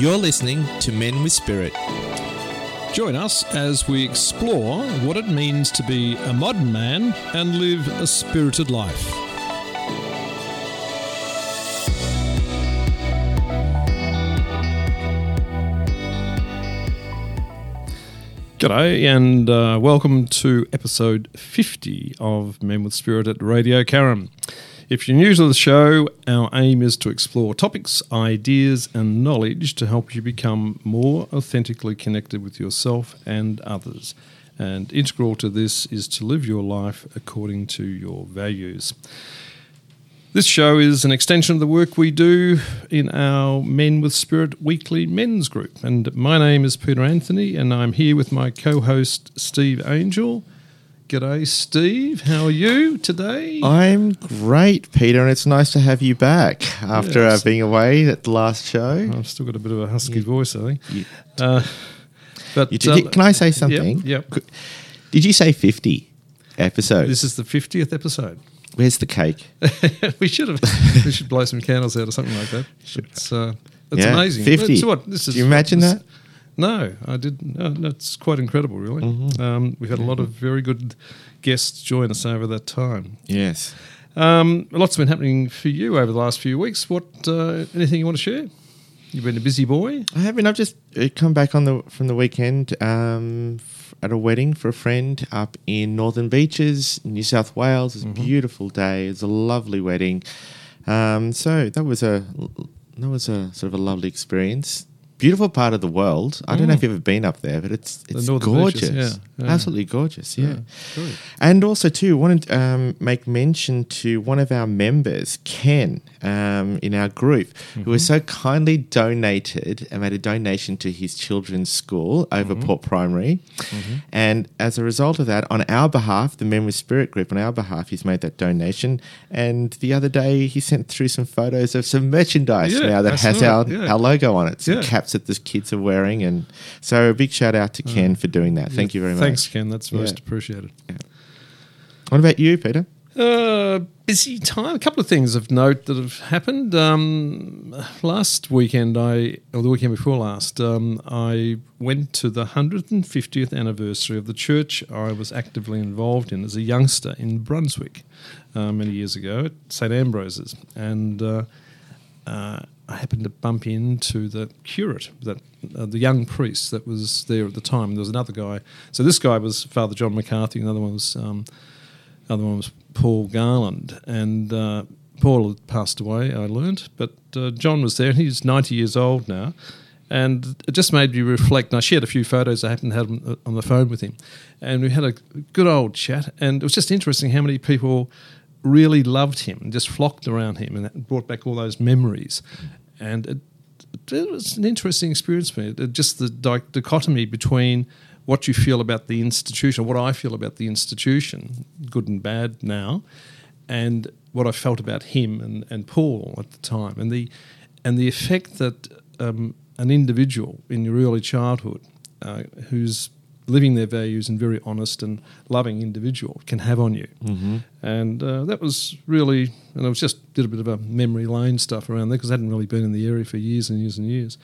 You're listening to Men with Spirit. Join us as we explore what it means to be a modern man and live a spirited life. G'day and uh, welcome to episode 50 of Men with Spirit at Radio Karam. If you're new to the show, our aim is to explore topics, ideas, and knowledge to help you become more authentically connected with yourself and others. And integral to this is to live your life according to your values. This show is an extension of the work we do in our Men with Spirit weekly men's group. And my name is Peter Anthony, and I'm here with my co host, Steve Angel. G'day, Steve. How are you today? I'm great, Peter, and it's nice to have you back after Yes. uh, being away at the last show. I've still got a bit of a husky voice, I think. You, Uh, but you did, can I say something? Yep. yep. Did you say 50 episodes? This is the 50th episode. Where's the cake? we should have. we should blow some candles out or something like that. It's, uh, it's Yeah, amazing. 50. It's what, this is, Do you imagine this- that? No, I didn't. No, no, it's quite incredible, really. Mm-hmm. Um, we've had a lot of very good guests join us over that time. Yes. Um, lots been happening for you over the last few weeks. What? Uh, anything you want to share? You've been a busy boy. I haven't. I've just uh, come back on the from the weekend um, f- at a wedding for a friend up in Northern Beaches, New South Wales. It was a beautiful day. It was a lovely wedding. Um, so that was a that was a sort of a lovely experience. Beautiful part of the world. I don't know if you've ever been up there, but it's it's gorgeous. Beaches, yeah, yeah. Absolutely gorgeous. Yeah. good. And also, too, wanted to um, make mention to one of our members, Ken, um, in our group, who has so kindly donated and made a donation to his children's school over Port Primary. And as a result of that, on our behalf, the Men with Spirit group, on our behalf, he's made that donation. And the other day, he sent through some photos of some merchandise Yeah, now that has our, yeah. our logo on it, some Yeah. Caps that the kids are wearing. And so, a big shout out to Ken for doing that. Thank you very much. Thanks, Ken. That's most Yeah. appreciated. What about you, Peter? Uh, busy time. A couple of things of note that have happened. Um, last weekend, I or the weekend before last, um, I went to the 150th anniversary of the church I was actively involved in as a youngster in Brunswick uh, many years ago at St Ambrose's, and uh, uh, I happened to bump into the curate, that uh, the young priest that was there at the time. There was another guy. So this guy was Father John McCarthy. Another one was. Um, other one was Paul Garland, and uh, Paul had passed away. I learned, but uh, John was there, he's ninety years old now, and it just made me reflect. And I shared a few photos I happened to have on- on the phone with him, and we had a good old chat. And it was just interesting how many people really loved him and just flocked around him, and brought back all those memories. And it, it was an interesting experience for me. It- just the dichotomy between what you feel about the institution, what I feel about the institution, good and bad now, and what I felt about him and, and Paul at the time, and the and the effect that um, an individual in your early childhood uh, who's living their values and very honest and loving individual can have on you. Mm-hmm. And uh, that was really, and I was just did a bit of a memory lane stuff around there because I hadn't really been in the area for years and years and years.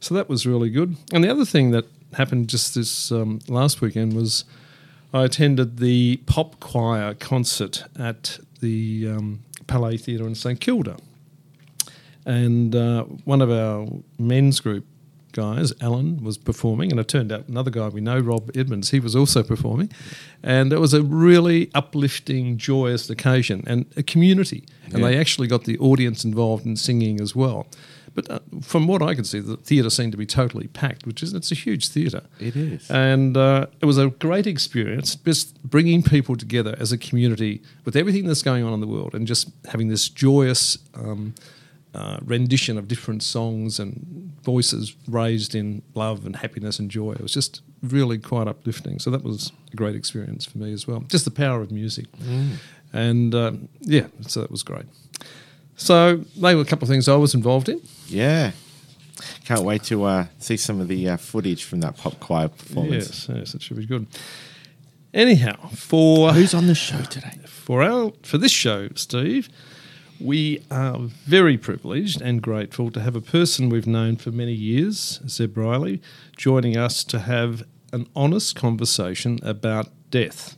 So that was really good. And the other thing that happened just this um, last weekend was I attended the pop choir concert at the um, Palais Theatre in St Kilda. And uh, one of our men's group guys, Alan, was performing, and it turned out another guy we know, Rob Edmonds, he was also performing. And it was a really uplifting, joyous occasion and a community. And Yeah. they actually got the audience involved in singing as well. But uh, from what I could see, the theatre seemed to be totally packed, which is it's a huge theatre. It is. And uh, it was a great experience, just bringing people together as a community with everything that's going on in the world and just having this joyous um, uh, rendition of different songs and voices raised in love and happiness and joy. It was just really quite uplifting. So that was a great experience for me as well. Just the power of music. And um, yeah, so that was great. So they were a couple of things I was involved in. Yeah. Can't wait to uh, see some of the uh, footage from that pop choir performance. Yes, yes, it should be good. Anyhow, for Who's on the show today? for our for this show, Steve, We are very privileged and grateful to have a person we've known for many years, Zeb Brierley, joining us to have an honest conversation about death.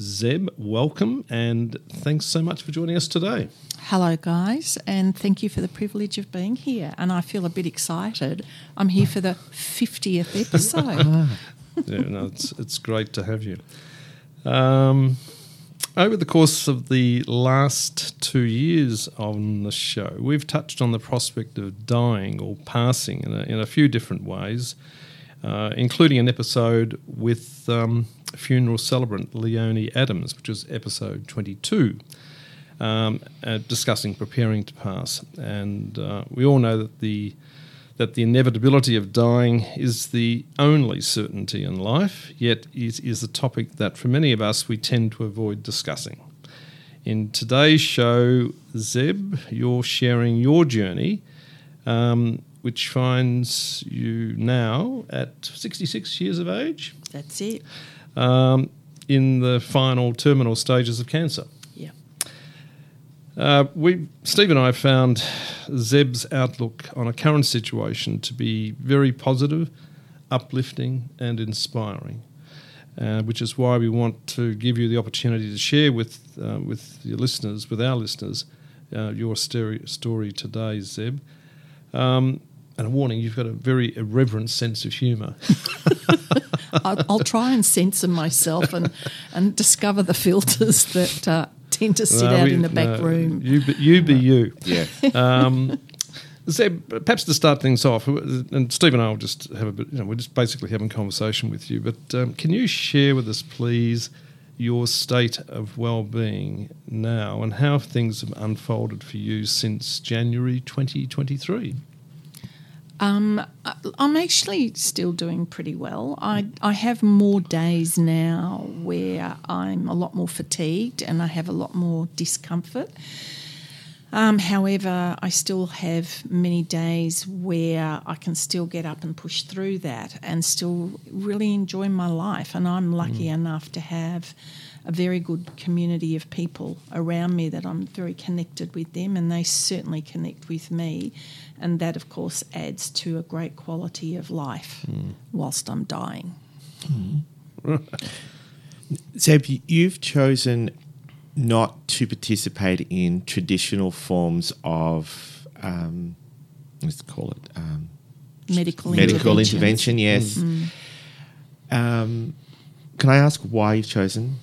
Zeb, welcome and thanks so much for joining us today. Hello, guys, and thank you for the privilege of being here. And I feel a bit excited. I'm here for the 50th episode. yeah, no, it's, it's great to have you. Um, over the course of the last two years on the show, we've touched on the prospect of dying or passing in a, in a few different ways, uh, including an episode with um, funeral celebrant Leonie Adams, which was episode 22, um, uh, discussing preparing to pass. And uh, we all know that the that the inevitability of dying is the only certainty in life, yet it is a topic that for many of us we tend to avoid discussing. In today's show, Zeb, you're sharing your journey, um, which finds you now at 66 years of age. That's it. Um, in the final terminal stages of cancer. Uh, we, Steve and I found Zeb's outlook on a current situation to be very positive, uplifting, and inspiring. Uh, which is why we want to give you the opportunity to share with uh, with your listeners, with our listeners, uh, your story, story today, Zeb. Um, and a warning: you've got a very irreverent sense of humour. I'll, I'll, try and censor myself and and discover the filters that tend to sit no, out we, in the back no, room. You be you. Be you. Yeah. Um, so perhaps to start things off, and Steve and I will just have a bit, you know, we're just basically having a conversation with you, but um, can you share with us, please, your state of well-being now and how things have unfolded for you since January 2023? Um, I'm actually still doing pretty well. I, I have more days now where I'm a lot more fatigued and I have a lot more discomfort. Um, however, I still have many days where I can still get up and push through that and still really enjoy my life. And I'm lucky mm. enough to have a very good community of people around me that I'm very connected with them, and they certainly connect with me. And that, of course, adds to a great quality of life mm. whilst I'm dying. Mm. Zeb, you've chosen not to participate in traditional forms of, um, let's call it, um, medical, medical intervention. Yes. Mm. Um, can I ask why you've chosen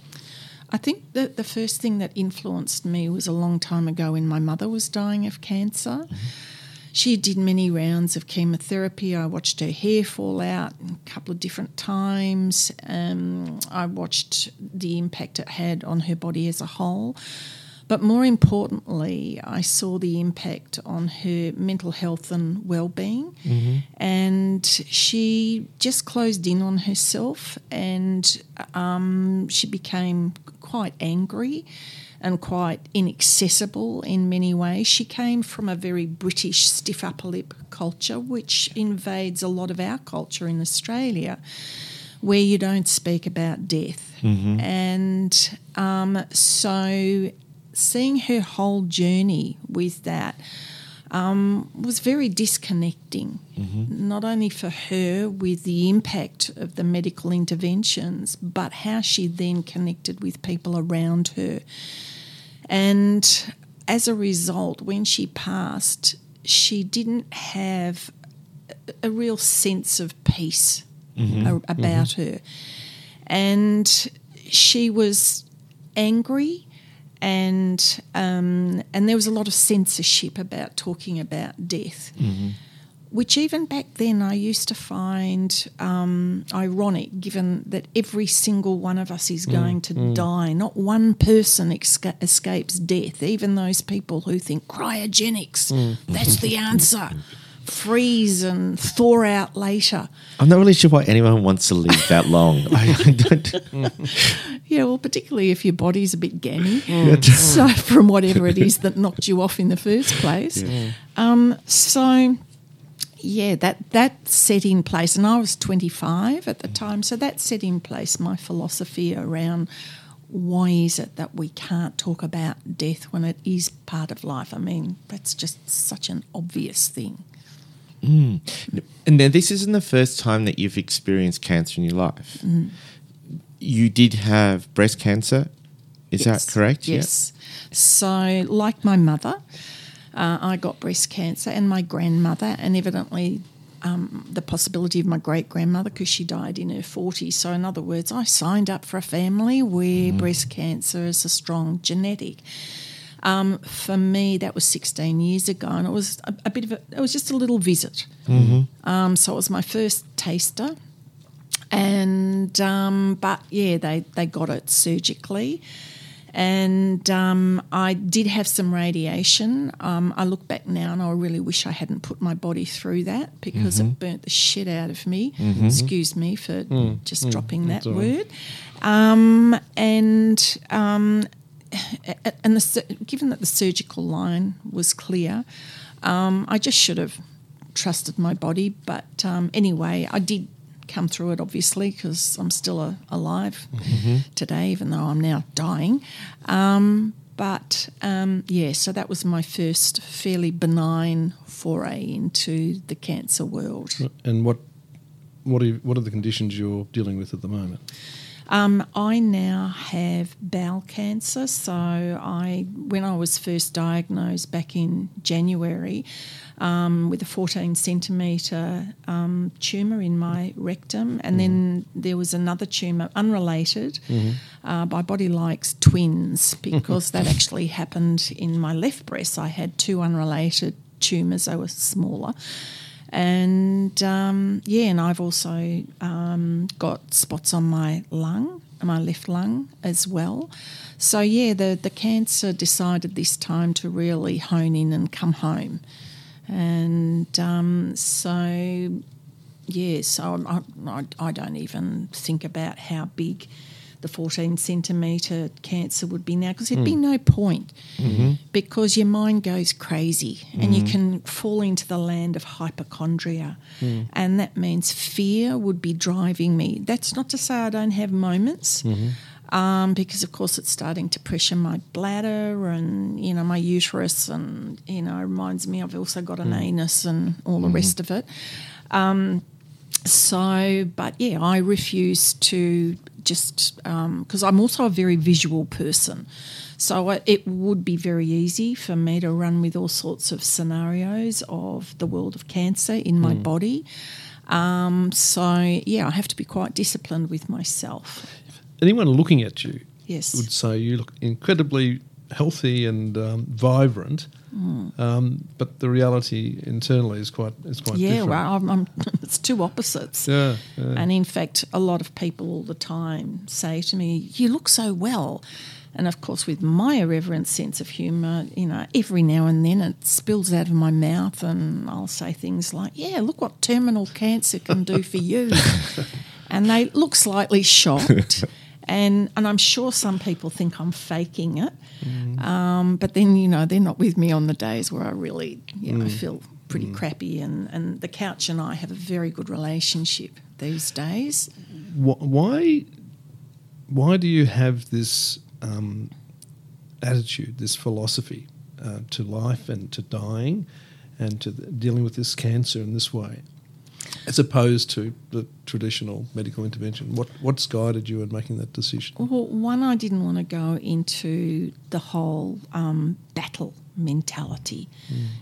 I think that the first thing that influenced me was a long time ago when my mother was dying of cancer. Mm-hmm. She did many rounds of chemotherapy. I watched her hair fall out a couple of different times. Um, I watched the impact it had on her body as a whole. But more importantly, I saw the impact on her mental health and well-being, mm-hmm. and she just closed in on herself, and um, she became quite angry and quite inaccessible in many ways. She came from a very British stiff upper lip culture, which invades a lot of our culture in Australia, where you don't speak about death. Mm-hmm. And um, so seeing her whole journey with that um, was very disconnecting, mm-hmm. not only for her with the impact of the medical interventions, but how she then connected with people around her. And as a result, when she passed, she didn't have a real sense of peace mm-hmm. about mm-hmm. her. And she was angry and um, and there was a lot of censorship about talking about death, mm-hmm. which even back then I used to find um, ironic, given that every single one of us is mm, going to mm. die. Not one person esca- escapes death. Even those people who think cryogenics mm. that's the answer. freeze and thaw out later. I'm not really sure why anyone wants to live that long. I, I don't. yeah, well, particularly if your body's a bit gammy. Mm. so, from whatever it is that knocked you off in the first place. Yeah. Um, so, yeah, that that set in place, and I was 25 at the time, so that set in place my philosophy around why is it that we can't talk about death when it is part of life? I mean, that's just such an obvious thing. And now, this isn't the first time that you've experienced cancer in your life. Mm. You did have breast cancer. Is Yes, that correct? Yes. So, like my mother, uh, I got breast cancer, and my grandmother, and evidently um, the possibility of my great grandmother because she died in her 40s. So, in other words, I signed up for a family where Mm. breast cancer is a strong genetic. Um, for me, that was 16 years ago, and it was a, a bit of a, it was just a little visit. Um, so it was my first taster, and um, but yeah, they they got it surgically, and um, I did have some radiation. Um, I look back now, and I really wish I hadn't put my body through that because it burnt the shit out of me. Excuse me for just dropping that word. Um, and um, and the, given that the surgical line was clear, um, I just should have trusted my body. But um, anyway, I did come through it, obviously, because I'm still a, alive today, even though I'm now dying. Um, but um, yeah, so that was my first fairly benign foray into the cancer world. And what what are you, what are the conditions you're dealing with at the moment? Um, I now have bowel cancer. So I, when I was first diagnosed back in January, um, with a 14 centimetre um, tumour in my rectum, and then there was another tumour unrelated. Uh, my body likes twins because that actually happened in my left breast. I had two unrelated tumours. They were smaller. And um, yeah, and I've also um, got spots on my lung, my left lung as well. So yeah, the the cancer decided this time to really hone in and come home, and um, so yeah, so I, I, I don't even think about how big the 14 centimetre cancer would be now because there'd be hmm. no point mm-hmm. because your mind goes crazy and you mm-hmm. can fall into the land of hypochondria. Hmm. And that means fear would be driving me. That's not to say I don't have moments. Mm-hmm. Um, because of course it's starting to pressure my bladder and you know my uterus and you know it reminds me I've also got an hmm. anus and all the rest of it. Um, so, but yeah, I refuse to just because I'm also a very visual person. So I, it would be very easy for me to run with all sorts of scenarios of the world of cancer in my body. Um, so yeah, I have to be quite disciplined with myself. Anyone looking at you Yes. would say you look incredibly healthy and um, vibrant, Mm. um, but the reality internally is quite is quite yeah, different. well, I'm, I'm, it's two opposites. Yeah, yeah. And in fact, a lot of people all the time say to me, You look so well. And of course, with my irreverent sense of humour, you know, every now and then it spills out of my mouth, and I'll say things like, Yeah, look what terminal cancer can do for you. and they look slightly shocked. And, and I'm sure some people think I'm faking it. Um, but then, you know, they're not with me on the days where I really, you know, feel pretty crappy. And, and the couch and I have a very good relationship these days. Why why do you have this um, attitude, this philosophy uh, to life and to dying, and to the, dealing with this cancer in this way, as opposed to the traditional medical intervention? What what's guided you in making that decision? Well, one, I didn't want to go into the whole um, battle mentality.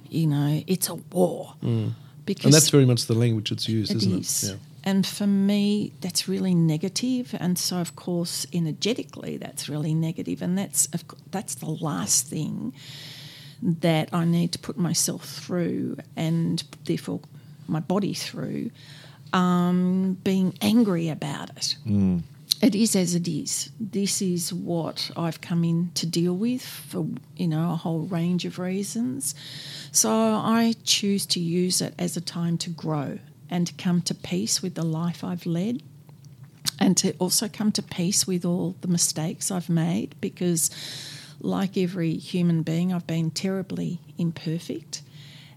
You know, it's a war. Because And that's very much the language that's used, It isn't is. it? Yeah. And for me, that's really negative. And so, of course, energetically, that's really negative. And that's that's the last thing that I need to put myself through, and therefore my body through, um, being angry about it. It is as it is. This is what I've come in to deal with for you know a whole range of reasons. So I choose to use it as a time to grow and to come to peace with the life I've led and to also come to peace with all the mistakes I've made because like every human being I've been terribly imperfect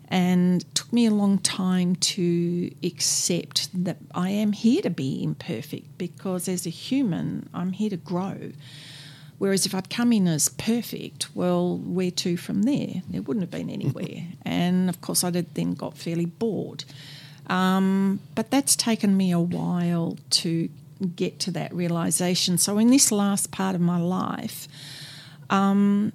and it took me a long time to accept that I am here to be imperfect because as a human I'm here to grow Whereas if I'd come in as perfect, well, where to from there? There wouldn't have been anywhere. and of course, I'd have then got fairly bored. Um, but that's taken me a while to get to that realization. So, in this last part of my life, um,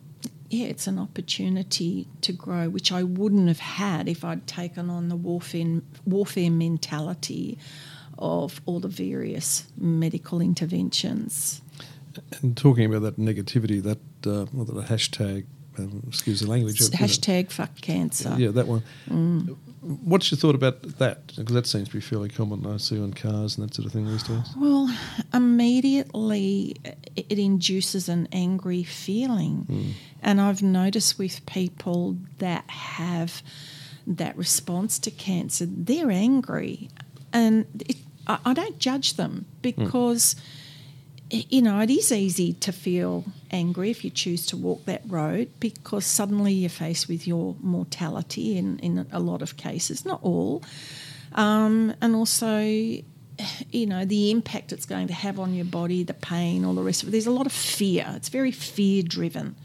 yeah, it's an opportunity to grow, which I wouldn't have had if I'd taken on the warfare warfare mentality of all the various medical interventions. And talking about that negativity, that uh, well, the hashtag, um, excuse the language, know, hashtag fuck cancer. yeah, that one. Mm. What's your thought about that? Because that seems to be fairly common. I see on cars and that sort of thing these days. Well, immediately it induces an angry feeling. And I've noticed with people that have that response to cancer, they're angry. And it, I, I don't judge them because, y- you know, it is easy to feel angry if you choose to walk that road because suddenly you're faced with your mortality in, in a lot of cases, not all. Um, and also, you know, the impact it's going to have on your body, the pain, all the rest of it. There's a lot of fear. It's very fear driven.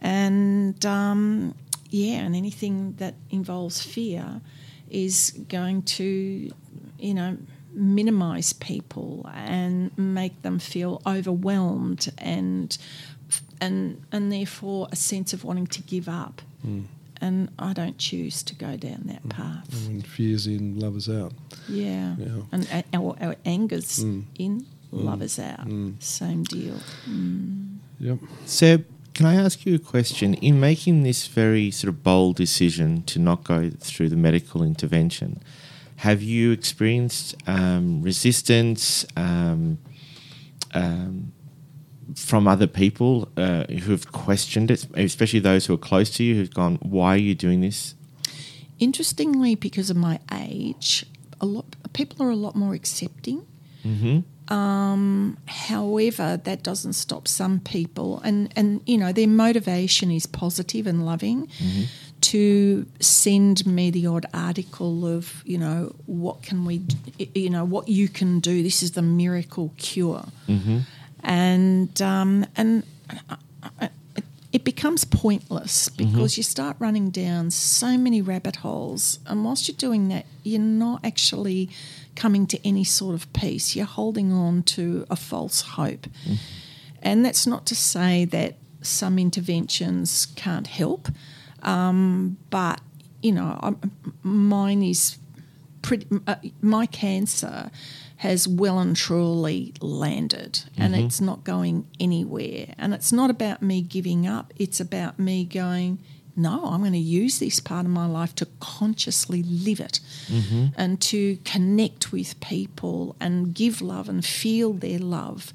And um, yeah, and anything that involves fear is going to, you know, minimize people and make them feel overwhelmed and and and therefore a sense of wanting to give up. Hmm. And I don't choose to go down that hmm. path. When fear's in, love is out. Yeah. Yeah. And uh, our, our anger's hmm. in, love is out. Same deal. Yep. Zeb, can I ask you a question? In making this very sort of bold decision to not go through the medical intervention, have you experienced um, resistance um, um, from other people uh, who have questioned it, especially those who are close to you who've gone, Why are you doing this? Interestingly, because of my age, a lot people are a lot more accepting. Um, however, that doesn't stop some people, and and you know their motivation is positive and loving. Mm-hmm. To send me the odd article of you know what can we you know what you can do. This is the miracle cure, mm-hmm. and um, and uh, uh, it becomes pointless mm-hmm. because you start running down so many rabbit holes. And whilst you're doing that, you're not actually coming to any sort of peace. You're holding on to a false hope. And that's not to say that some interventions can't help, um, but you know, I'm, mine is pretty. Uh, my cancer has well and truly landed, and it's not going anywhere. And it's not about me giving up. It's about me going. No, I'm going to use this part of my life to consciously live it and to connect with people and give love and feel their love.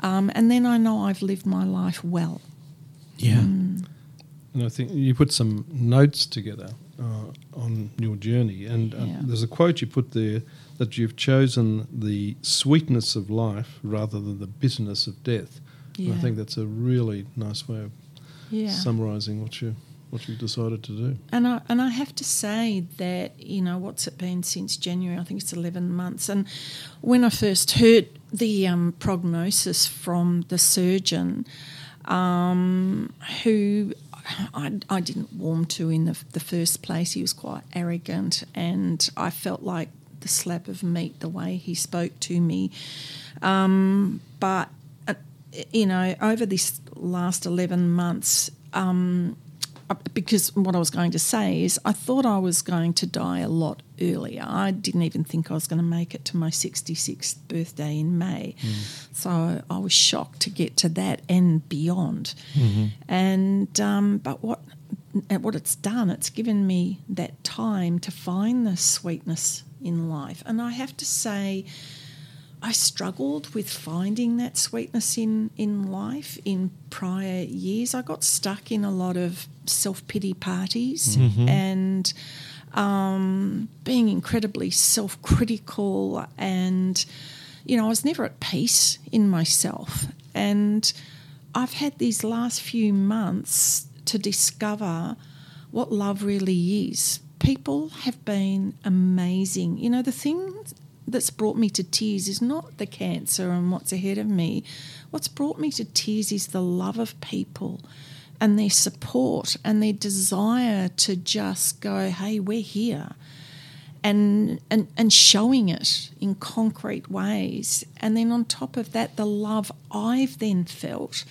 Um, and then I know I've lived my life well. Yeah. And I think you put some notes together uh, on your journey, and uh, Yeah. there's a quote you put there that you've chosen the sweetness of life rather than the bitterness of death. And I think that's a really nice way of Yeah. summarising what you what you've decided to do. And I and I have to say that you know what's it been since January? I think it's eleven months. And when I first heard the um, prognosis from the surgeon, um, who I, I didn't warm to in the, the first place, he was quite arrogant, and I felt like the slap of meat the way he spoke to me. Um, but uh, you know, over this last eleven months. Um, Uh, because what I was going to say is I thought I was going to die a lot earlier. I didn't even think I was going to make it to my 66th birthday in May. Hmm. So I was shocked to get to that and beyond. Mm-hmm. And um, but what what it's done, it's given me that time to find the sweetness in life. And I have to say, I struggled with finding that sweetness in, in life in prior years. I got stuck in a lot of self pity parties and um, being incredibly self critical. And, you know, I was never at peace in myself. And I've had these last few months to discover what love really is. People have been amazing. You know, the thing that's brought me to tears is not the cancer and what's ahead of me. What's brought me to tears is the love of people and their support and their desire to just go, hey, we're here. And, and, and showing it in concrete ways. And then on top of that, the love I've then felt.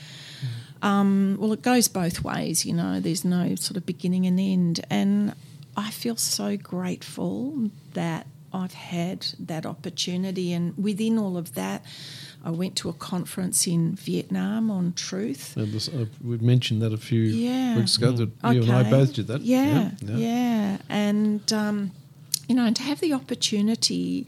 Um, well, it goes both ways, you know, there's no sort of beginning and end. And I feel so grateful that I've had that opportunity. And within all of that, I went to a conference in Vietnam on truth. And this, uh, we've mentioned that a few Yeah. weeks ago. That you and I both did that. Yeah, yeah, and um, you know, and to have the opportunity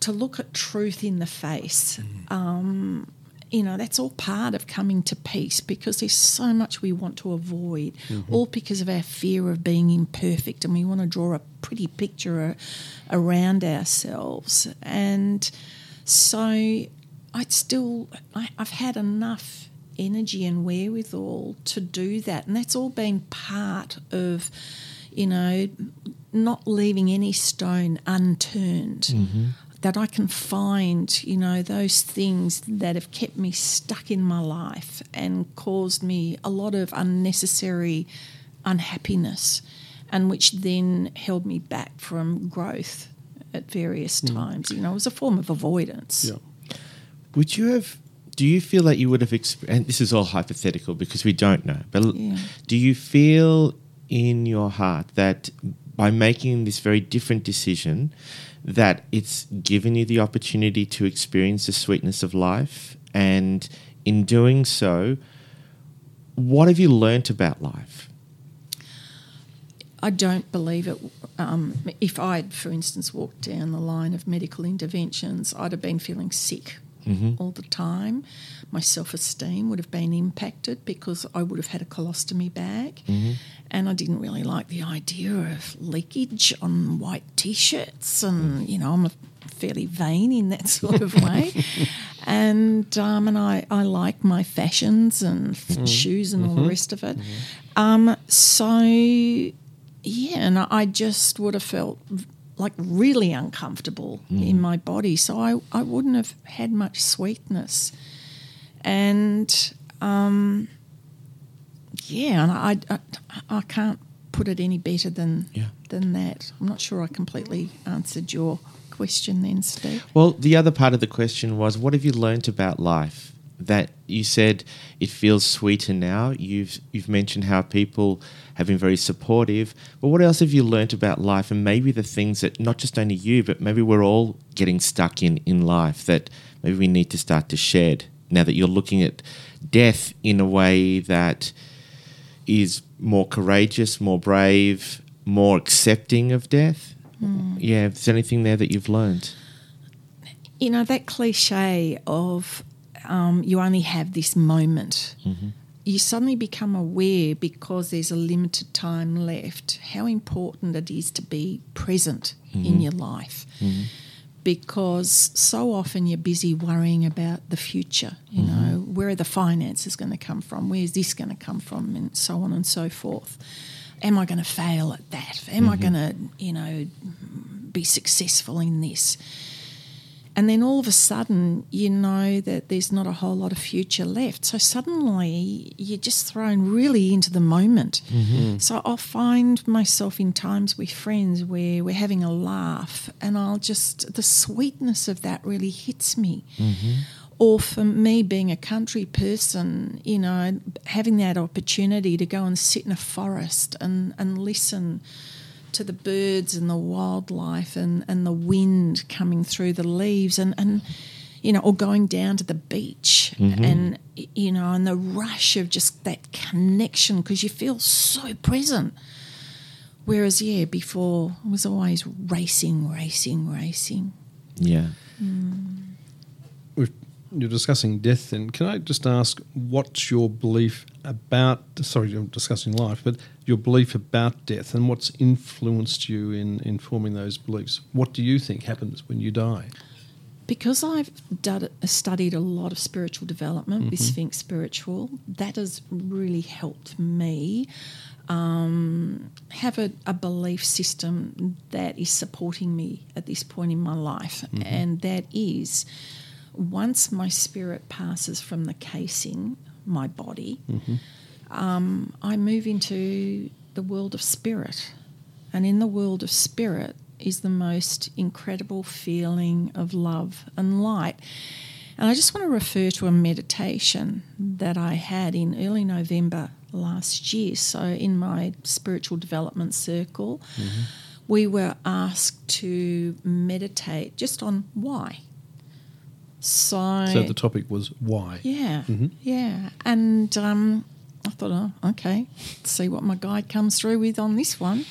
to look at truth in the face. Um, you know, that's all part of coming to peace because there's so much we want to avoid, all because of our fear of being imperfect, and we want to draw a pretty picture a- around ourselves. And so, I'd still, I, I've had enough energy and wherewithal to do that, and that's all been part of, you know, not leaving any stone unturned mm-hmm. that I can find, you know, those things that have kept me stuck in my life and caused me a lot of unnecessary unhappiness, and which then held me back from growth at various mm. times. You know, it was a form of avoidance. Yeah. Would you have? Do you feel that you would have experienced? And this is all hypothetical because we don't know. But Yeah. do you feel in your heart that by making this very different decision, that it's given you the opportunity to experience the sweetness of life, and in doing so, what have you learnt about life? I don't believe it. Um, if I'd, for instance, walked down the line of medical interventions, I'd have been feeling sick Mm-hmm. all the time. My self esteem would have been impacted because I would have had a colostomy bag. Mm-hmm. And I didn't really like the idea of leakage on white t shirts. And, mm. you know, I'm a fairly vain in that sort of way. and um, and I, I like my fashions and f- mm-hmm. shoes and all the rest of it. Um, so yeah, and I just would have felt like really uncomfortable in my body. So I, I wouldn't have had much sweetness. And um, yeah, and I, I, I can't put it any better than Yeah. than that. I'm not sure I completely answered your question then, Steve. Well, the other part of the question was, what have you learnt about life? That you said it feels sweeter now. You've you've mentioned how people have been very supportive. But what else have you learnt about life, and maybe the things that not just only you, but maybe we're all getting stuck in in life that maybe we need to start to shed now that you're looking at death in a way that is more courageous, more brave, more accepting of death. Yeah, if there's anything there that you've learned. you know that cliche of um, you only have this moment you suddenly become aware because there's a limited time left how important it is to be present in mm-hmm. your life. Mm-hmm. Because so often you're busy worrying about the future you mm-hmm. know where are the finances going to come from? Where's this going to come from? And so on and so forth. Am i going to fail at that? Am i going to you know be successful in this and then all of a sudden, you know that there's not a whole lot of future left. So suddenly you're just thrown really into the moment. Mm-hmm. So I'll find myself in times with friends where we're having a laugh, and I'll just, the sweetness of that really hits me. Mm-hmm. Or for me, being a country person, you know, having that opportunity to go and sit in a forest and, and listen to the birds and the wildlife and, and the wind coming through the leaves and, and you know, or going down to the beach mm-hmm. and, you know, and the rush of just that connection because you feel so present. Whereas, yeah, before it was always racing, racing, racing. Yeah. Mm. We've, you're discussing death, then can I just ask what's your belief about? Sorry, I'm discussing life, but your belief about death and what's influenced you in, in forming those beliefs. What do you think happens when you die? because I've done, studied a lot of spiritual development with mm-hmm. Sphinx Spiritual, that has really helped me um, have a, a belief system that is supporting me at this point in my life. Mm-hmm. And that is once my spirit passes from the casing, my body, mm-hmm. Um, I move into the world of spirit. And in the world of spirit is the most incredible feeling of love and light. And I just want to refer to a meditation that I had in early November last year. So, in my spiritual development circle, we were asked to meditate just on why. So, So the topic was why. yeah, yeah. And um, I thought, oh, okay, let's see what my guide comes through with on this one.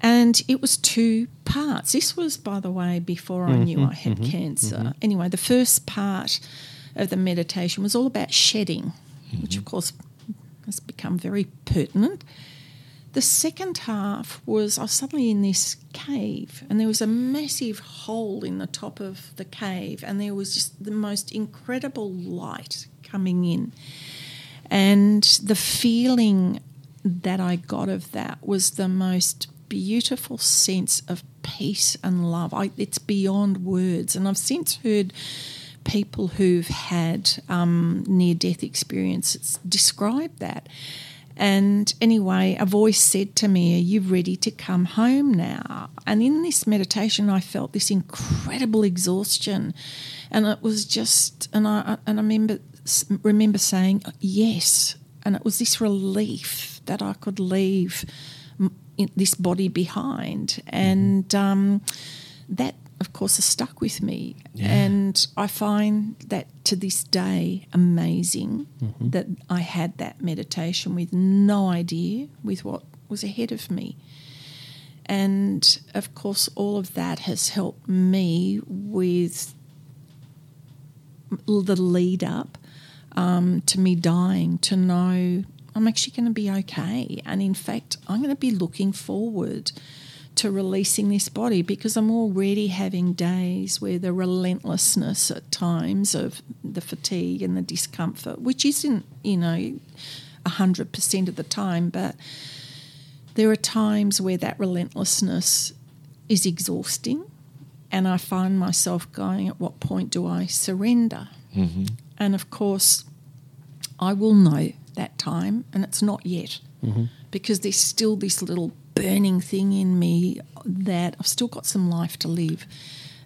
And it was two parts. This was, by the way, before I knew I had mm-hmm, mm-hmm, cancer. Mm-hmm. Anyway, the first part of the meditation was all about shedding, which of course has become very pertinent. The second half was I was suddenly in this cave, and there was a massive hole in the top of the cave, and there was just the most incredible light coming in. And the feeling that I got of that was the most beautiful sense of peace and love. I, it's beyond words. And I've since heard people who've had um, near death experiences describe that. And anyway, a voice said to me, Are you ready to come home now? And in this meditation, I felt this incredible exhaustion. And it was just, and I, and I remember, remember saying, Yes. And it was this relief that I could leave this body behind. And um, that, of course, has stuck with me. And I find that to this day amazing that I had that meditation with no idea with what was ahead of me. And of course, all of that has helped me with the lead up um, to me dying to know I'm actually going to be okay. And in fact, I'm going to be looking forward to releasing this body because I'm already having days where the relentlessness at times of the fatigue and the discomfort, which isn't, you know, 100% of the time, but there are times where that relentlessness is exhausting. And I find myself going, at what point do I surrender? And of course, I will know that time, and it's not yet because there's still this little burning thing in me that I've still got some life to live,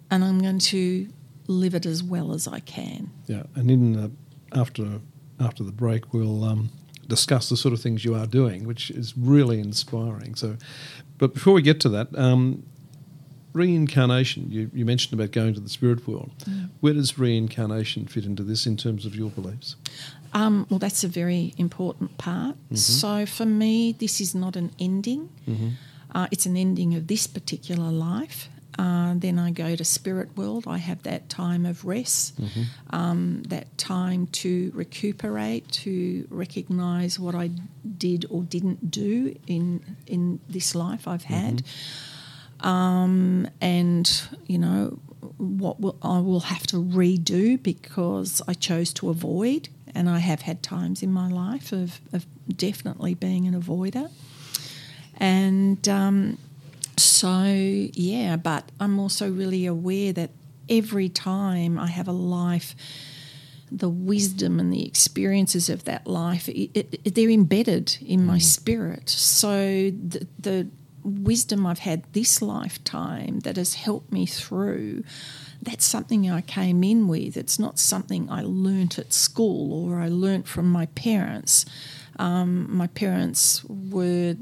and I'm going to live it as well as I can. Yeah, and in the, after after the break, we'll um, discuss the sort of things you are doing, which is really inspiring. So, but before we get to that, um, reincarnation. You, you mentioned about going to the spirit world. Where does reincarnation fit into this in terms of your beliefs? Um, well, that's a very important part. So for me, this is not an ending. Uh, it's an ending of this particular life. Uh, then I go to spirit world. I have that time of rest, um, that time to recuperate, to recognise what I did or didn't do in in this life I've had, um, and you know what will, I will have to redo because I chose to avoid, and I have had times in my life of, of definitely being an avoider, and um, so yeah. But I'm also really aware that every time I have a life. The wisdom and the experiences of that life, it, it, they're embedded in my spirit. So the, the wisdom I've had this lifetime that has helped me through, that's something I came in with. It's not something I learnt at school or I learnt from my parents. Um, my parents were,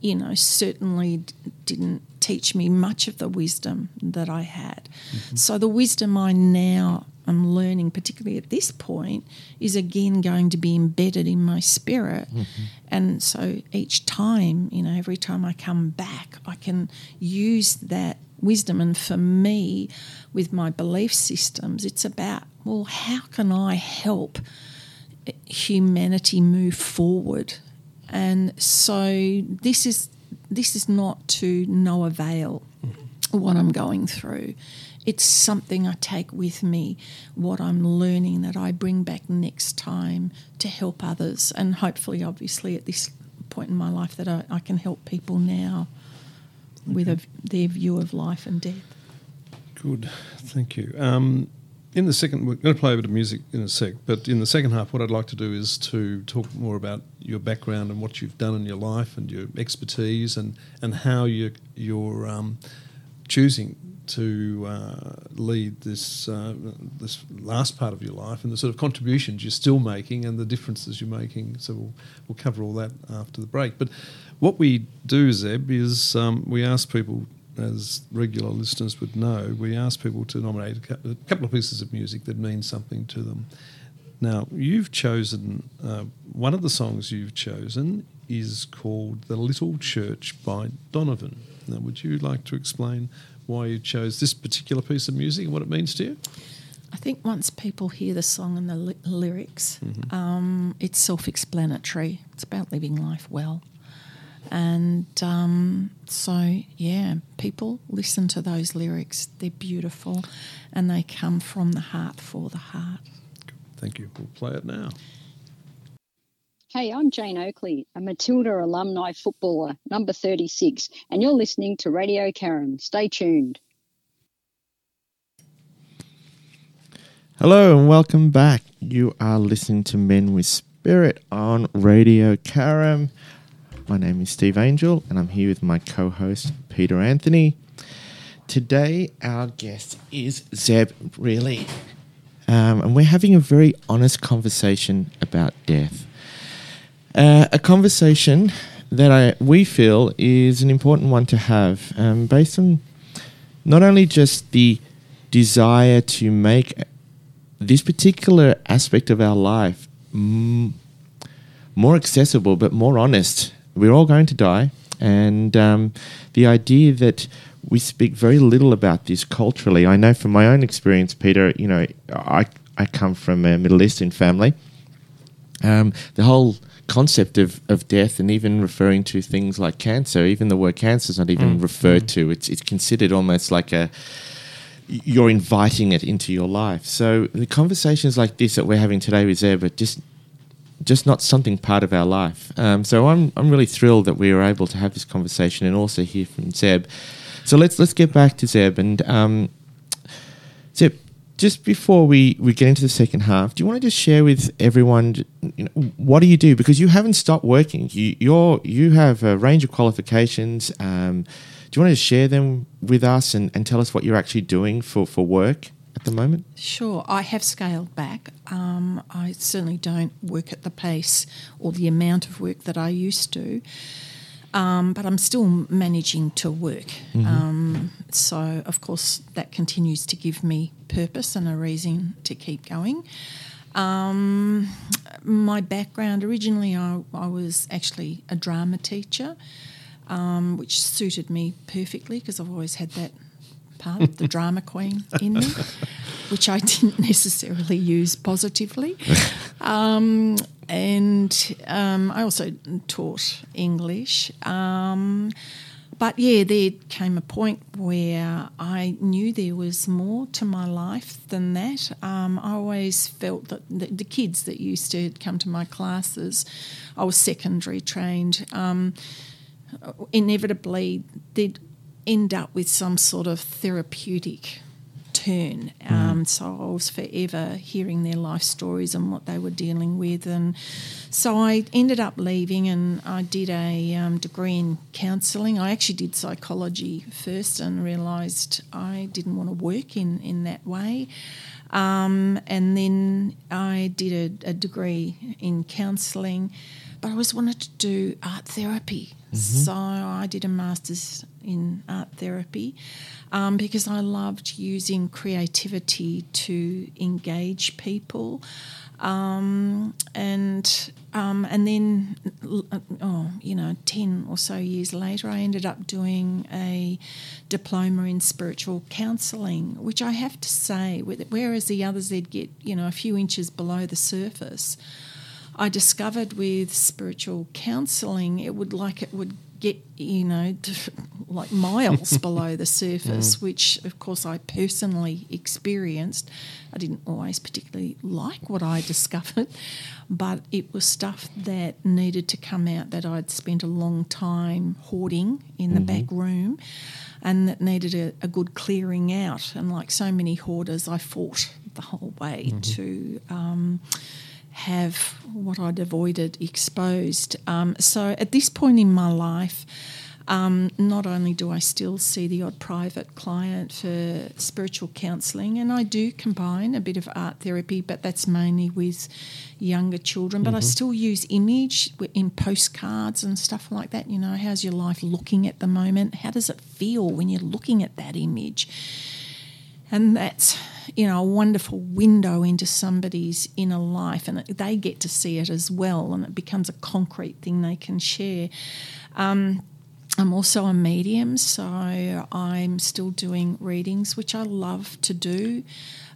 you know, certainly d- didn't teach me much of the wisdom that I had. So the wisdom I now am learning, particularly at this point, is again going to be embedded in my spirit. Mm-hmm. And so each time, you know, every time I come back, I can use that wisdom. And for me, with my belief systems, it's about, well, how can I help humanity move forward? And so this is this is not to no avail mm-hmm. what I'm going through. It's something I take with me, what I'm learning that I bring back next time to help others. And hopefully, obviously, at this point in my life, that I, I can help people now with a, their view of life and death. Good, thank you. Um, in the second, we're going to play a bit of music in a sec, but in the second half, what I'd like to do is to talk more about your background and what you've done in your life and your expertise and, and how you, you're um, choosing to uh, lead this uh, this last part of your life and the sort of contributions you're still making and the differences you're making. So we'll, we'll cover all that after the break. But what we do, Zeb, is um, we ask people, as regular listeners would know, we ask people to nominate a couple of pieces of music that mean something to them. Now, you've chosen uh, one of the songs you've chosen is called "The Little Church" by Donovan. Now, would you like to explain why you chose this particular piece of music and what it means to you? I think once people hear the song and the li- lyrics, mm-hmm. um, it's self explanatory. It's about living life well. And um, so, yeah, people listen to those lyrics. They're beautiful and they come from the heart for the heart. Thank you. We'll play it now. Hey, I'm Jane Oakley, a Matilda alumni footballer, number 36, and you're listening to Radio Carrum. Stay tuned. Hello and welcome back. You are listening to Men with Spirit on Radio Carrum. My name is Steve Angel, and I'm here with my co host, Peter Anthony. Today, our guest is Zeb Brierley, um, and we're having a very honest conversation about death. Uh, a conversation that I we feel is an important one to have, um, based on not only just the desire to make this particular aspect of our life m- more accessible, but more honest. We're all going to die, and um, the idea that we speak very little about this culturally. I know from my own experience, Peter. You know, I I come from a Middle Eastern family. Um, the whole concept of, of death and even referring to things like cancer, even the word cancer is not even mm. referred mm. to. It's, it's considered almost like a, you're inviting it into your life. So the conversations like this that we're having today with Zeb are just just not something part of our life. Um, so I'm I'm really thrilled that we were able to have this conversation and also hear from Zeb. So let's let's get back to Zeb and um, Zeb just before we, we get into the second half, do you want to just share with everyone, you know, what do you do? Because you haven't stopped working. You you're, you have a range of qualifications. Um, do you want to share them with us and, and tell us what you're actually doing for, for work at the moment? Sure. I have scaled back. Um, I certainly don't work at the pace or the amount of work that I used to. Um, but I'm still managing to work. Mm-hmm. Um, so, of course, that continues to give me purpose and a reason to keep going. Um, my background originally, I, I, was actually a drama teacher, um, which suited me perfectly because I've always had that part, the drama queen in me, which I didn't necessarily use positively. Um, and um, I also taught English. Um, but yeah, there came a point where I knew there was more to my life than that. Um, I always felt that the, the, kids that used to come to my classes, I was secondary trained, um, inevitably they'd end up with some sort of therapeutic turn. Mm. Um, so I was forever hearing their life stories and what they were dealing with. And so I ended up leaving and I did a um, degree in counselling. I actually did psychology first and realised I didn't want to work in, in that way. Um, and then I did a, a degree in counselling, but I always wanted to do art therapy. Mm-hmm. So I did a master's in art therapy um, because I loved using creativity to engage people. Um, and um, and then, oh, you know, ten or so years later, I ended up doing a diploma in spiritual counselling, which I have to say, whereas the others they'd get you know a few inches below the surface, I discovered with spiritual counselling, it would like it would get you know like miles below the surface, mm. which of course I personally experienced. I didn't always particularly like what I discovered, but it was stuff that needed to come out that I'd spent a long time hoarding in the back mm-hmm. room and that needed a, a good clearing out. And like so many hoarders, I fought the whole way mm-hmm. to. Um, have what I'd avoided exposed. Um, so at this point in my life, um, not only do I still see the odd private client for spiritual counselling, and I do combine a bit of art therapy, but that's mainly with younger children. But I still use image in postcards and stuff like that. You know, how's your life looking at the moment? How does it feel when you're looking at that image? And that's, you know, a wonderful window into somebody's inner life, and they get to see it as well, and it becomes a concrete thing they can share. Um, I'm also a medium, so I'm still doing readings, which I love to do.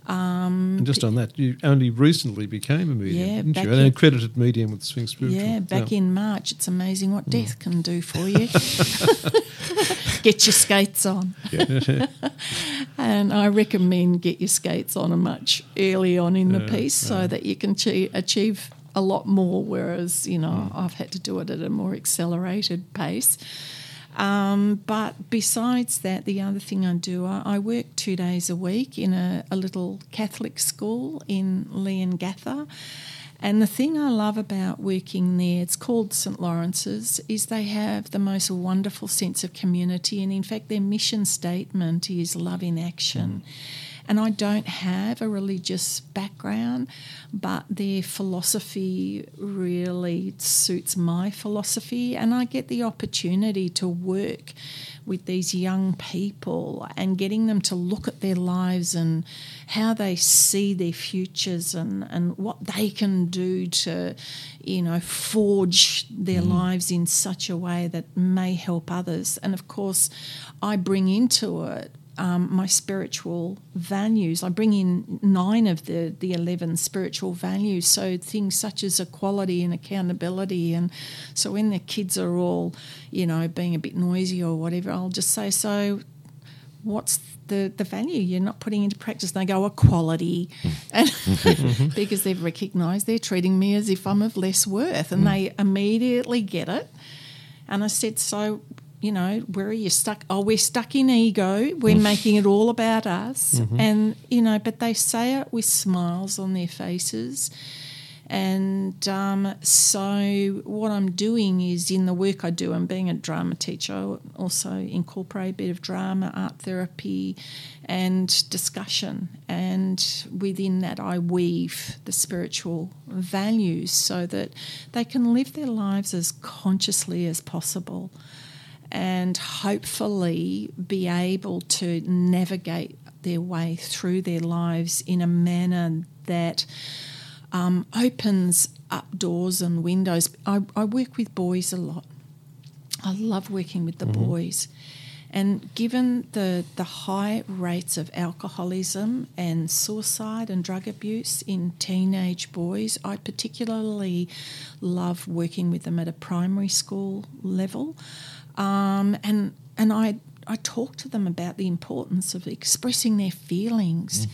Um, And just on that, you only recently became a medium, Yeah, didn't you? An accredited medium with Swing Spiritual. yeah, back in March, it's amazing what death can do for you. get your skates on. and I recommend get your skates on a much early on in the piece so that you can achieve, achieve a lot more, whereas, you know, I've had to do it at a more accelerated pace. Um, but besides that, the other thing I do, I, I work two days a week in a, a little Catholic school in Leongatha. And the thing I love about working there, it's called St. Laurence's, is they have the most wonderful sense of community. And in fact, their mission statement is love in action. And I don't have a religious background, but their philosophy really suits my philosophy. And I get the opportunity to work with these young people and getting them to look at their lives and how they see their futures and, and what they can do to, you know, forge their mm. lives in such a way that may help others. And of course, I bring into it um, my spiritual values. I bring in nine of the, the 11 spiritual values. So things such as equality and accountability. And so when the kids are all, you know, being a bit noisy or whatever, I'll just say, so what's the, the value you're not putting into practice? And they go, equality. And because they've recognised they're treating me as if I'm of less worth. And they immediately get it. And I said, so you know, where are you stuck? Oh, we're stuck in ego. We're making it all about us. And, you know, but they say it with smiles on their faces. And um, so, what I'm doing is in the work I do, I'm being a drama teacher, I also incorporate a bit of drama, art therapy, and discussion. And within that, I weave the spiritual values so that they can live their lives as consciously as possible and hopefully be able to navigate their way through their lives in a manner that um, opens up doors and windows. I, I work with boys a lot. I love working with the boys. And given the, the high rates of alcoholism and suicide and drug abuse in teenage boys, I particularly love working with them at a primary school level. Um, and and I I talk to them about the importance of expressing their feelings.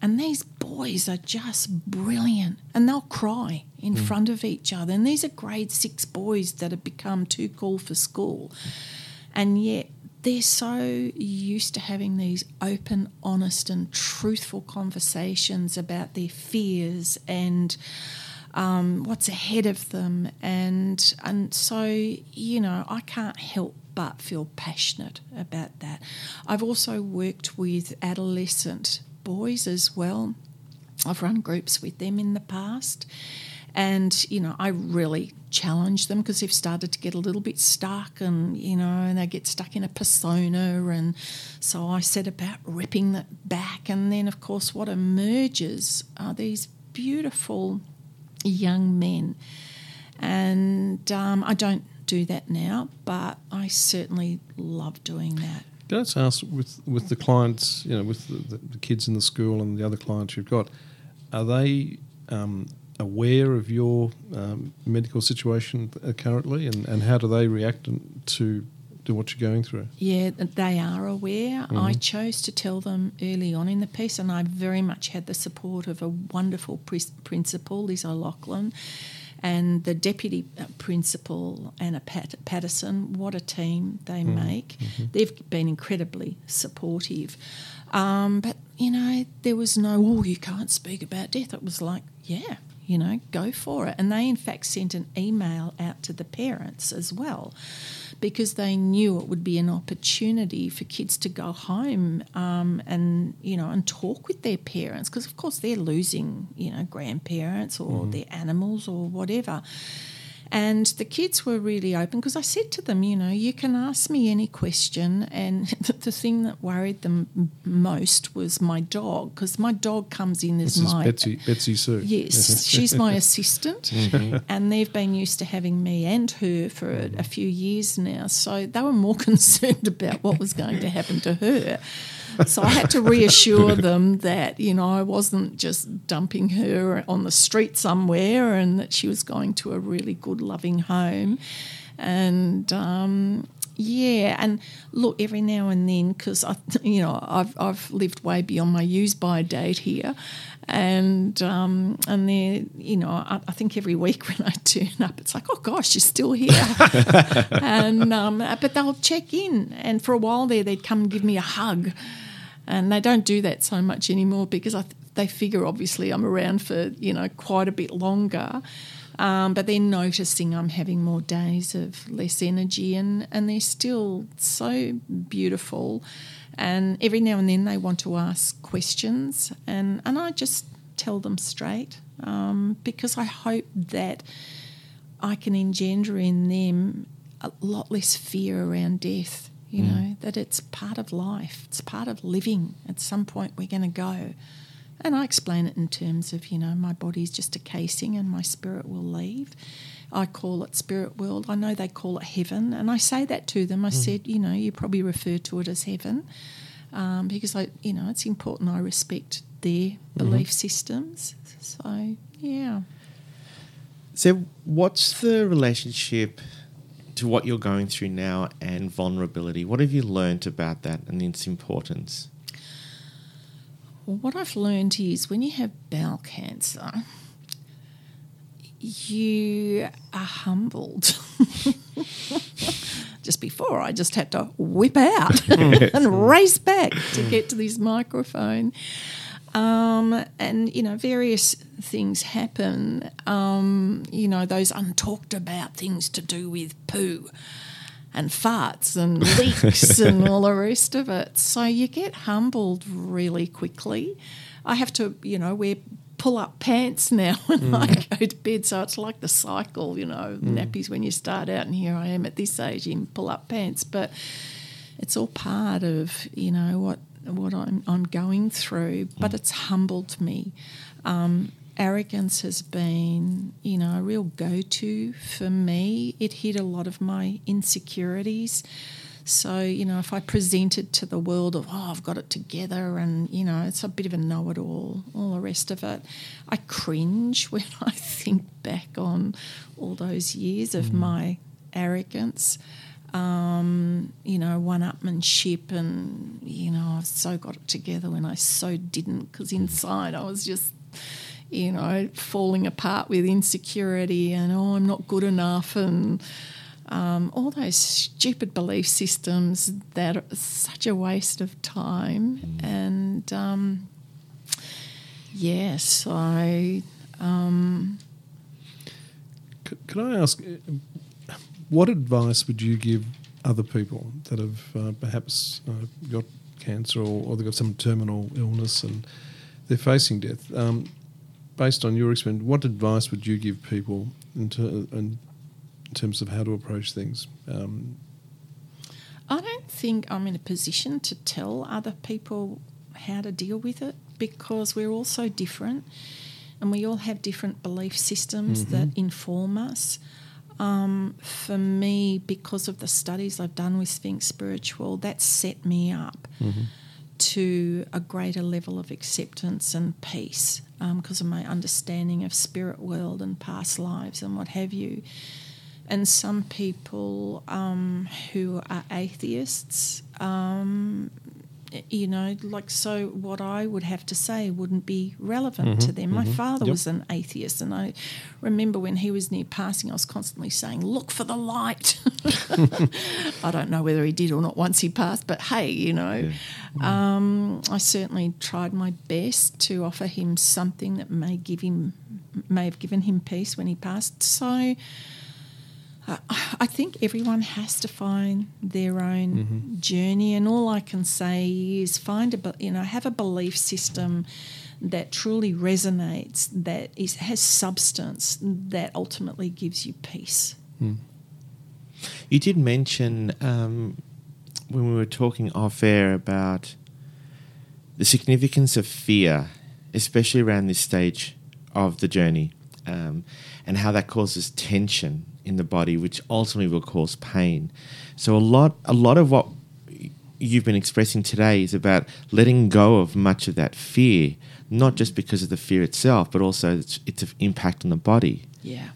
And these boys are just brilliant, and they'll cry in front of each other. And these are grade six boys that have become too cool for school, and yet. They're so used to having these open, honest, and truthful conversations about their fears and um, what's ahead of them, and and so you know I can't help but feel passionate about that. I've also worked with adolescent boys as well. I've run groups with them in the past, and you know I really challenge them because they've started to get a little bit stuck, and you know, and they get stuck in a persona, and so I set about ripping that back, and then of course what emerges are these beautiful young men. And um, I don't do that now, but I certainly love doing that. Can I just ask with with the clients, you know, with the, the, kids in the school and the other clients you've got, are they um, aware of your um, medical situation currently, and, and how do they react to to what you're going through? Yeah, they are aware. Mm-hmm. I chose to tell them early on in the piece, and I very much had the support of a wonderful pr- principal, Liz O'Loughlin, and the deputy uh, principal, Anna Pat- Patterson. What a team they Mm-hmm. make. They've been incredibly supportive. Um, but, you know, there was no, oh, you can't speak about death. It was like, yeah, you know, go for it. And they, in fact, sent an email out to the parents as well because they knew it would be an opportunity for kids to go home um, and you know and talk with their parents because of course they're losing you know grandparents or their animals or whatever and the kids were really open because I said to them, you know, you can ask me any question. And the thing that worried them most was my dog because my dog comes in as This is my Betsy Betsy Sue. Yes, she's my assistant, mm-hmm. and they've been used to having me and her for a, a few years now. So they were more concerned about what was going to happen to her. So I had to reassure them that you know I wasn't just dumping her on the street somewhere, and that she was going to a really good, loving home, and. Um, yeah, and look, every now and then, because I, you know, I've I've lived way beyond my use by date here, and um, and there, you know, I, I think every week when I turn up, it's like, oh gosh, you're still here, and um, but they'll check in, and for a while there, they'd come and give me a hug, and they don't do that so much anymore because I, they figure obviously I'm around for you know quite a bit longer. Um, but they're noticing I'm having more days of less energy, and, and they're still so beautiful. And every now and then they want to ask questions, and, and I just tell them straight um, because I hope that I can engender in them a lot less fear around death. You mm. know, that it's part of life, it's part of living. At some point, we're going to go. And I explain it in terms of, you know, my body's just a casing and my spirit will leave. I call it spirit world. I know they call it heaven. And I say that to them. I mm. said, you know, you probably refer to it as heaven um, because, I, you know, it's important I respect their mm-hmm. belief systems. So, yeah. So, what's the relationship to what you're going through now and vulnerability? What have you learnt about that and its importance? Well, what I've learned is when you have bowel cancer, you are humbled. just before, I just had to whip out and race back to get to this microphone. Um, and, you know, various things happen. Um, you know, those untalked about things to do with poo and farts and leaks and all the rest of it. So you get humbled really quickly. I have to, you know, wear pull up pants now when I go to bed. So it's like the cycle, you know, nappies when you start out, and here I am at this age in pull up pants. But it's all part of, you know, what what I'm, I'm going through, but it's humbled me. Um, arrogance has been, you know, a real go to for me. It hid a lot of my insecurities. So, you know, if I presented to the world of, oh, I've got it together and, you know, it's a bit of a know it all, all the rest of it, I cringe when I think back on all those years of my arrogance um, you know, one upmanship, and you know, I've so got it together when I so didn't, because inside I was just, you know, falling apart with insecurity and oh, I'm not good enough, and um, all those stupid belief systems that are such a waste of time. And um, yes, I. Um, C- Can I ask, uh, what advice would you give other people that have uh, perhaps uh, got cancer or, or they've got some terminal illness and they're facing death? Um, based on your experience, what advice would you give people in, ter- in terms of how to approach things? Um, I don't think I'm in a position to tell other people how to deal with it because we're all so different and we all have different belief systems that inform us. Um, for me, because of the studies I've done with Sphinx Spiritual, that set me up to a greater level of acceptance and peace because of my understanding of spirit world and past lives and what have you. And some people um, who are atheists, um, you know, like so, what I would have to say wouldn't be relevant to mm-hmm. them. My mm-hmm. father Yep. was an atheist, and I remember when he was near passing, I was constantly saying, "Look for the light." I don't know whether he did or not once he passed, but hey, you know, mm-hmm. um, I certainly tried my best to offer him something that may give him, may have given him peace when he passed. So. Uh, I think everyone has to find their own journey, and all I can say is find a, you know, have a belief system that truly resonates, that is has substance, that ultimately gives you peace. You did mention um, when we were talking off air about the significance of fear, especially around this stage of the journey, um, and how that causes tension in the body, which ultimately will cause pain. So a lot, a lot of what you've been expressing today is about letting go of much of that fear, not just because of the fear itself, but also its, its impact on the body Yeah.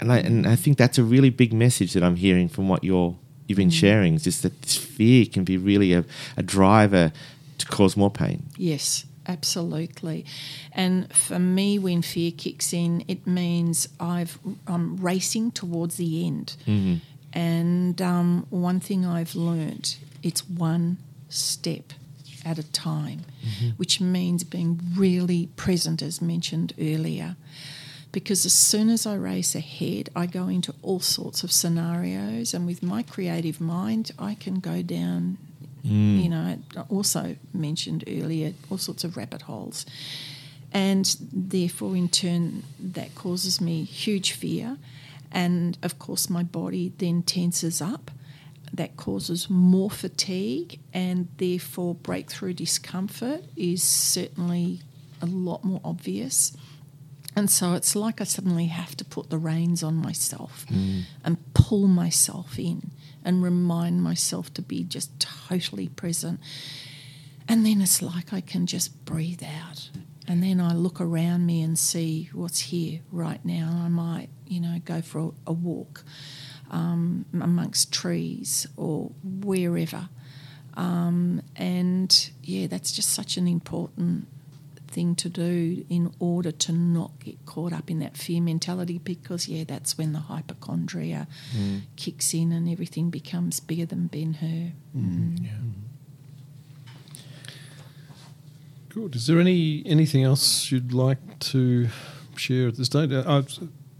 and I and I think that's a really big message that I'm hearing from what you're you've been mm. sharing is just that this fear can be really a, a driver to cause more pain. Yes, absolutely. And for me, when fear kicks in, it means I've I'm racing towards the end. And um, one thing I've learnt, it's one step at a time, which means being really present, as mentioned earlier. Because as soon as I race ahead, I go into all sorts of scenarios, and with my creative mind, I can go down Mm. you know, also mentioned earlier, all sorts of rabbit holes. And therefore, in turn, that causes me huge fear. And of course, my body then tenses up. That causes more fatigue, and therefore, breakthrough discomfort is certainly a lot more obvious. And so it's like I suddenly have to put the reins on myself mm. and pull myself in and remind myself to be just totally present. And then it's like I can just breathe out. And then I look around me and see what's here right now. I might, you know, go for a, a walk um, amongst trees or wherever. Um, and yeah, that's just such an important thing to do in order to not get caught up in that fear mentality because yeah that's when the hypochondria kicks in and everything becomes bigger than Ben-Hur Good. Is there any anything else you'd like to share at this stage? Uh,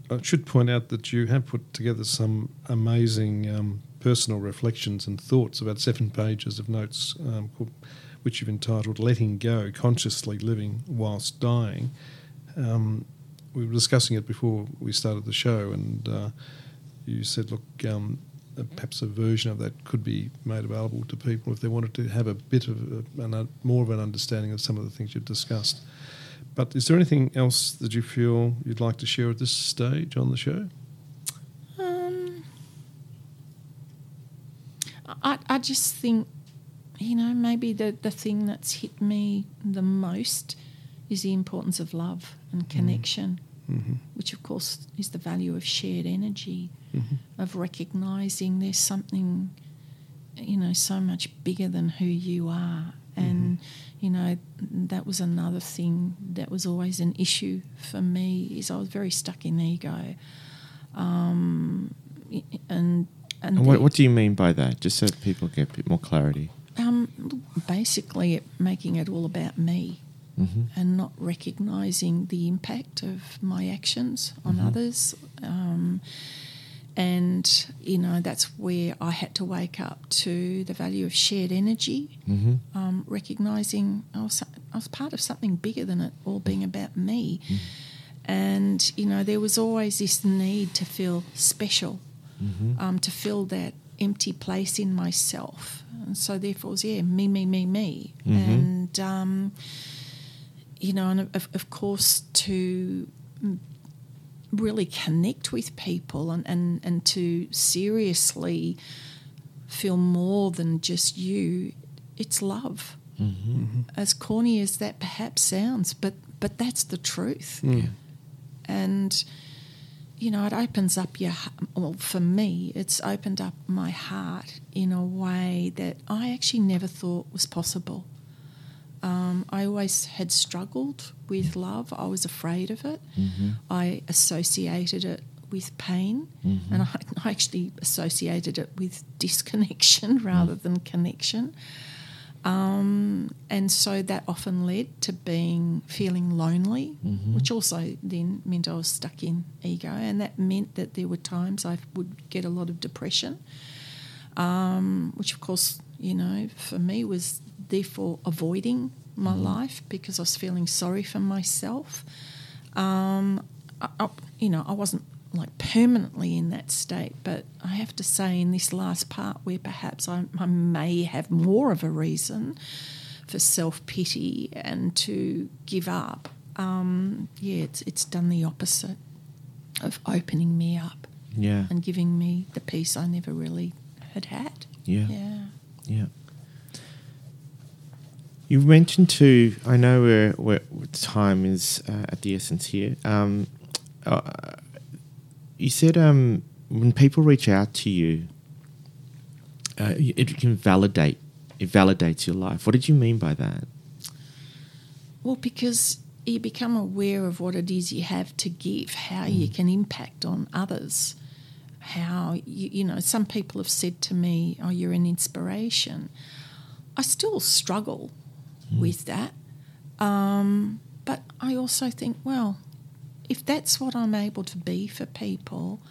I, I should point out that you have put together some amazing um, personal reflections and thoughts about seven pages of notes, um, called, which you've entitled "Letting Go: Consciously Living Whilst Dying." Um, we were discussing it before we started the show, and uh, you said, "Look, um, uh, perhaps a version of that could be made available to people if they wanted to have a bit of a, an, a, more of an understanding of some of the things you've discussed." But is there anything else that you feel you'd like to share at this stage on the show? Um, I, I just think, you know, maybe the, the thing that's hit me the most is the importance of love and mm-hmm. connection, mm-hmm. which, of course, is the value of shared energy, mm-hmm. of recognizing there's something, you know, so much bigger than who you are. And, you know, that was another thing that was always an issue for me is I was very stuck in ego. Um, and and, And what, what do you mean by that? Just so people get a bit more clarity. Basically, making it all about me and not recognizing the impact of my actions on others. Um, and, you know, that's where I had to wake up to the value of shared energy, um, recognizing I was, I was part of something bigger than it all being about me. And, you know, there was always this need to feel special, um, to fill that empty place in myself. And so, therefore, it was, yeah, me, me, me, me. Mm-hmm. And, um, you know, and of, of course, to really connect with people and, and, and to seriously feel more than just you, it's love. Mm-hmm. Mm-hmm. As corny as that perhaps sounds, but but that's the truth. And you know, it opens up your well for me, it's opened up my heart in a way that I actually never thought was possible. Um, I always had struggled with love. I was afraid of it. Mm-hmm. I associated it with pain, mm-hmm. and I, I actually associated it with disconnection rather mm. than connection. Um, and so that often led to being feeling lonely, which also then meant I was stuck in ego, and that meant that there were times I would get a lot of depression, um, which of course, you know, for me was therefore avoiding my life because I was feeling sorry for myself. Um, I, I, you know, I wasn't like permanently in that state, but I have to say, in this last part, where perhaps I, I may have more of a reason for self pity and to give up, um, yeah, it's, it's done the opposite of opening me up Yeah. and giving me the peace I never really had had. Yeah. Yeah. Yeah. You mentioned too. I know we're, we're time is uh, at the essence here. Um, uh, you said um, when people reach out to you, uh, it can validate. It validates your life. What did you mean by that? Well, because you become aware of what it is you have to give, how you can impact on others, how, you, you know, some people have said to me, Oh, you're an inspiration. I still struggle with that. Um, but I also think, well, if that's what I'm able to be for people,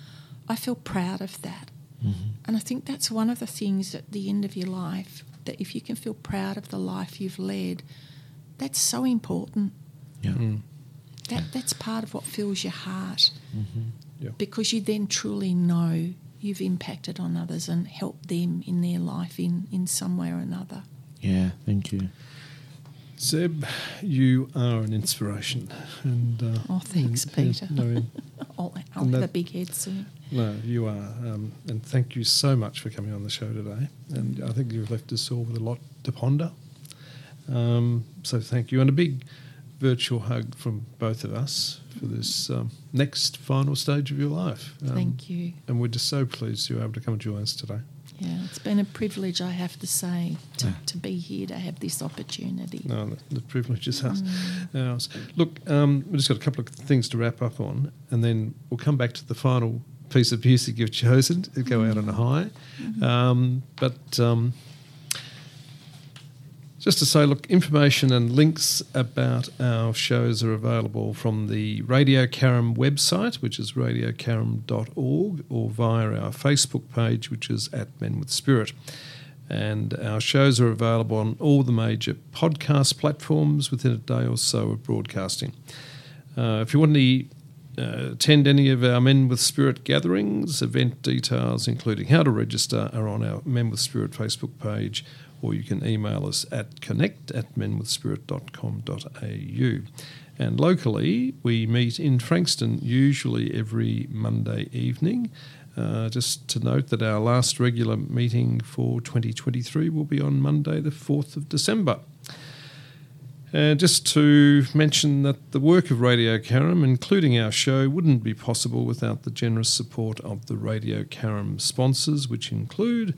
I feel proud of that. Mm-hmm. And I think that's one of the things at the end of your life that if you can feel proud of the life you've led, that's so important. Yeah. Mm. That that's part of what fills your heart, mm-hmm. Yeah. because you then truly know you've impacted on others and helped them in their life in in some way or another. Yeah. Thank you. Zeb, you are an inspiration. And uh, Oh, thanks, and- and- Peter. no, I'll, I'll have that- a big head soon. no, you are. Um, and thank you so much for coming on the show today. And I think you've left us all with a lot to ponder. Um, so thank you. And a big virtual hug from both of us for this um, next final stage of your life. Um, Thank you. And we're just so pleased you were able to come and join us today. Yeah, it's been a privilege, I have to say, to, Yeah. to be here to have this opportunity. No, the, the privilege is ours. ours. Look, um, we've just got a couple of things to wrap up on, and then we'll come back to the final piece of music you've chosen to go out on a high. Um, but um, just to say, look, information and links about our shows are available from the Radio Caram website, which is radiocaram.org, or via our Facebook page, which is at Men with Spirit. And our shows are available on all the major podcast platforms within a day or so of broadcasting. Uh, if you want to uh, attend any of our Men with Spirit gatherings, event details, including how to register, are on our Men with Spirit Facebook page, or you can email us at connect at menwithspirit.com.au. And locally, we meet in Frankston usually every Monday evening. Uh, just to note that our last regular meeting for 2023 will be on Monday, the 4th of December. Uh, just to mention that the work of Radio Caram, including our show, wouldn't be possible without the generous support of the Radio Caram sponsors, which include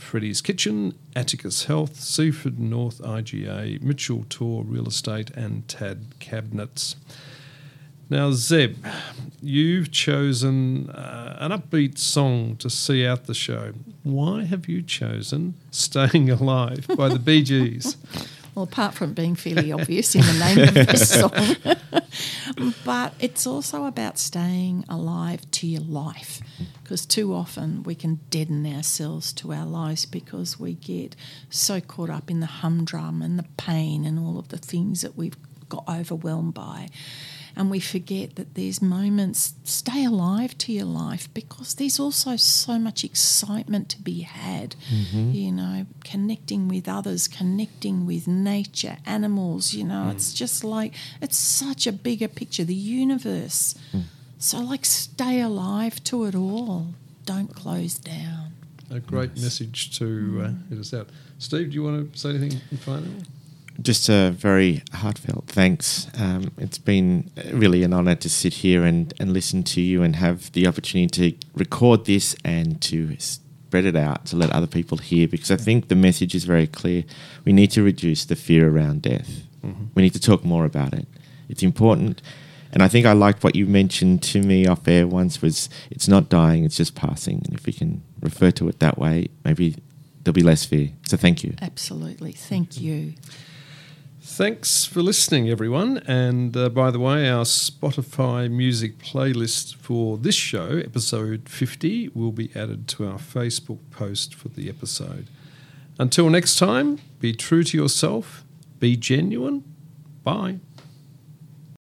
Freddy's Kitchen, Atticus Health, Seaford North IGA, Mitchell Tour Real Estate, and Tad Cabinets. Now, Zeb, you've chosen uh, an upbeat song to see out the show. Why have you chosen Staying Alive by the Bee Gees? Well, apart from being fairly obvious in the name of this song, but it's also about staying alive to your life because too often we can deaden ourselves to our lives because we get so caught up in the humdrum and the pain and all of the things that we've got overwhelmed by. And we forget that there's moments, stay alive to your life because there's also so much excitement to be had. Mm-hmm. You know, connecting with others, connecting with nature, animals, you know, mm. it's just like, it's such a bigger picture, the universe. Mm. So, like, stay alive to it all. Don't close down. A great message to uh, mm. get us out. Steve, do you want to say anything in final? Just a very heartfelt thanks. Um, it's been really an honour to sit here and, and listen to you and have the opportunity to record this and to spread it out to let other people hear because I think the message is very clear. We need to reduce the fear around death. Mm-hmm. We need to talk more about it. It's important. And I think I liked what you mentioned to me off air once was it's not dying, it's just passing. And if we can refer to it that way, maybe there'll be less fear. So thank you. Absolutely. Thank you. Thanks for listening, everyone. And uh, by the way, our Spotify music playlist for this show, episode 50, will be added to our Facebook post for the episode. Until next time, be true to yourself, be genuine. Bye.